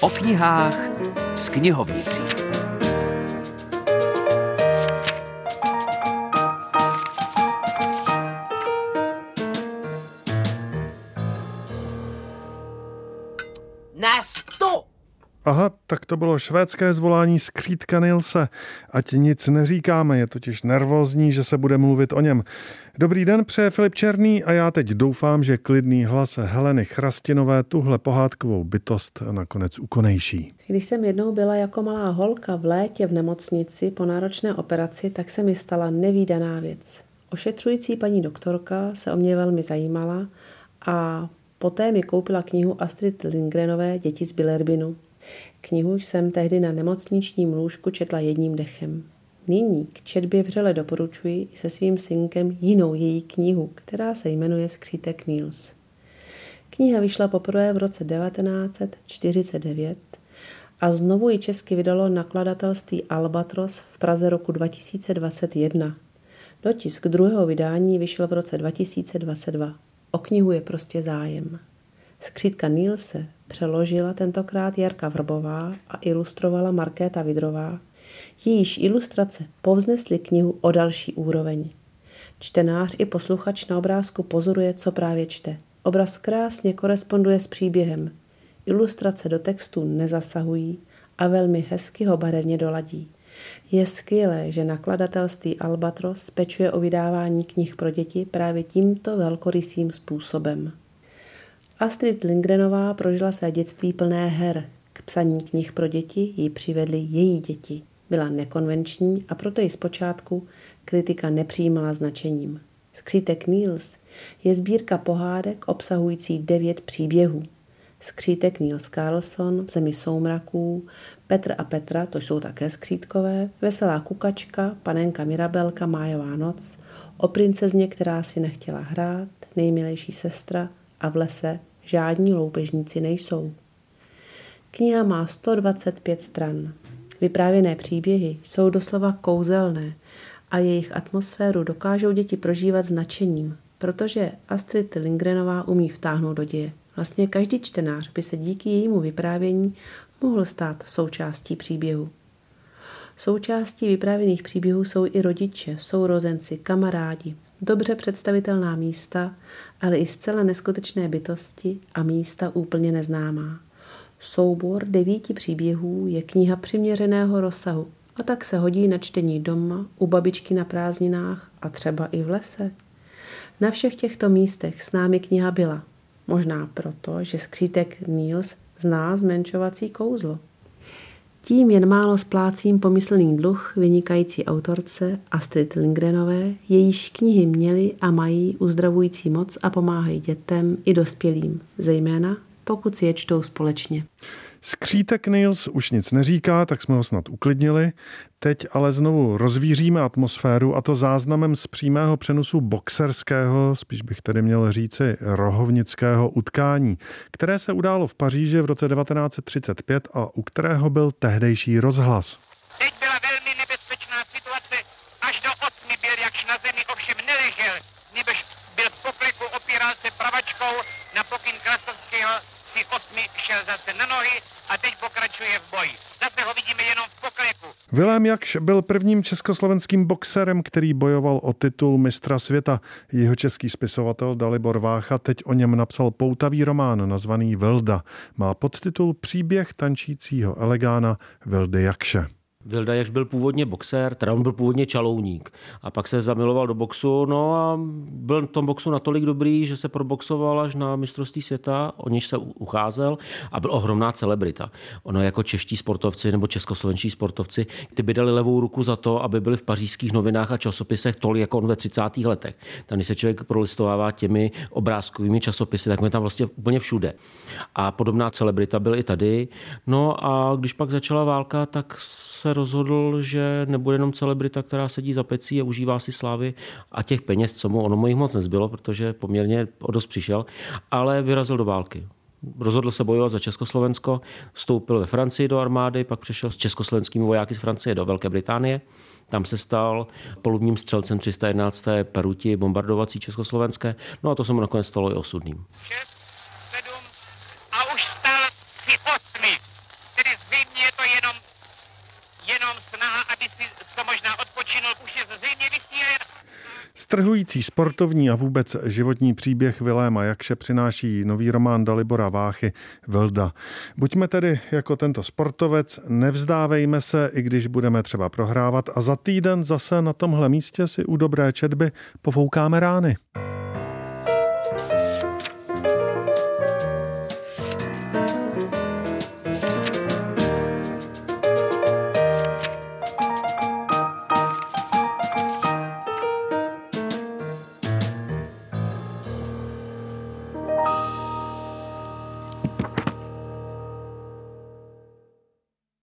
O knihách s knihovnicí. Nastup! Aha, tak to bylo švédské zvolání skřítka Nilse. Ať nic neříkáme, je totiž nervózní, že se bude mluvit o něm. Dobrý den, přeje Filip Černý a já teď doufám, že klidný hlas Heleny Chrastinové tuhle pohádkovou bytost nakonec ukonejší. Když jsem jednou byla jako malá holka v létě v nemocnici po náročné operaci, tak se mi stala nevýdaná věc. Ošetřující paní doktorka se o mě velmi zajímala a poté mi koupila knihu Astrid Lindgrenové Děti z Bilerbinu. Knihu jsem tehdy na nemocničním lůžku četla jedním dechem. Nyní k četbě vřele doporučuji se svým synkem jinou její knihu, která se jmenuje Skřítek Niels. Kniha vyšla poprvé v roce 1949 a znovu ji česky vydalo nakladatelství Albatros v Praze roku 2021. Dotisk druhého vydání vyšel v roce 2022. O knihu je prostě zájem. Skřítka Nilse přeložila tentokrát Jarka Vrbová a ilustrovala Markéta Vidrová. Jejíž ilustrace povznesly knihu o další úroveň. Čtenář i posluchač na obrázku pozoruje, co právě čte. Obraz krásně koresponduje s příběhem. Ilustrace do textu nezasahují a velmi hezky ho barevně doladí. Je skvělé, že nakladatelství Albatros pečuje o vydávání knih pro děti právě tímto velkorysým způsobem. Astrid Lindgrenová prožila své dětství plné her. K psaní knih pro děti ji přivedly její děti. Byla nekonvenční a proto ji zpočátku kritika nepřijímala značením. Skřítek Niels je sbírka pohádek obsahující devět příběhů. Skřítek Niels Carlson, v zemi soumraků, Petr a Petra, to jsou také skřítkové, Veselá kukačka, panenka Mirabelka, Májová noc, o princezně, která si nechtěla hrát, nejmilejší sestra a v lese žádní loupežníci nejsou. Kniha má 125 stran. Vyprávěné příběhy jsou doslova kouzelné a jejich atmosféru dokážou děti prožívat značením, protože Astrid Lindgrenová umí vtáhnout do děje. Vlastně každý čtenář by se díky jejímu vyprávění mohl stát součástí příběhu. Součástí vyprávěných příběhů jsou i rodiče, sourozenci, kamarádi, dobře představitelná místa, ale i zcela neskutečné bytosti a místa úplně neznámá. Soubor devíti příběhů je kniha přiměřeného rozsahu a tak se hodí na čtení doma, u babičky na prázdninách a třeba i v lese. Na všech těchto místech s námi kniha byla. Možná proto, že skřítek Niels zná zmenšovací kouzlo. Tím jen málo splácím pomyslný dluh vynikající autorce Astrid Lindgrenové, jejíž knihy měly a mají uzdravující moc a pomáhají dětem i dospělým, zejména pokud si je čtou společně. Skřítek Nils už nic neříká, tak jsme ho snad uklidnili. Teď ale znovu rozvíříme atmosféru a to záznamem z přímého přenosu boxerského, spíš bych tedy měl říci rohovnického utkání, které se událo v Paříži v roce 1935 a u kterého byl tehdejší rozhlas. Teď byla velmi nebezpečná situace, až do osmi byl jakž na zemi ovšem neležel, nebož byl v pokliku, opíral se pravačkou na pokyn Krasovského si osmi šel zase na nohy a teď pokračuje v boji. Zase ho vidíme jenom v pokleku. Vilém Jakš byl prvním československým boxerem, který bojoval o titul mistra světa. Jeho český spisovatel Dalibor Vácha teď o něm napsal poutavý román nazvaný Velda. Má podtitul Příběh tančícího elegána Vildy Jakše. Vilda Jakš byl původně boxer, teda on byl původně čalouník a pak se zamiloval do boxu, no a byl v tom boxu natolik dobrý, že se proboxoval až na mistrovství světa, o něž se ucházel a byl ohromná celebrita. Ono jako čeští sportovci nebo českoslovenští sportovci, ty by dali levou ruku za to, aby byli v pařížských novinách a časopisech tolik jako on ve 30. letech. Tam, když se člověk prolistovává těmi obrázkovými časopisy, tak je tam vlastně úplně všude. A podobná celebrita byl i tady. No a když pak začala válka, tak se rozhodl, že nebude jenom celebrita, která sedí za pecí a užívá si slávy a těch peněz, co mu ono mu jich moc nezbylo, protože poměrně o dost přišel, ale vyrazil do války. Rozhodl se bojovat za Československo, vstoupil ve Francii do armády, pak přešel s československými vojáky z Francie do Velké Británie. Tam se stal polubním střelcem 311. Peruti bombardovací československé. No a to se mu nakonec stalo i osudným. 6, snaha, aby si co možná odpočinul, už je zřejmě vysílen. Strhující sportovní a vůbec životní příběh Viléma Jakše přináší nový román Dalibora Váchy Velda. Buďme tedy jako tento sportovec, nevzdávejme se, i když budeme třeba prohrávat a za týden zase na tomhle místě si u dobré četby pofoukáme rány.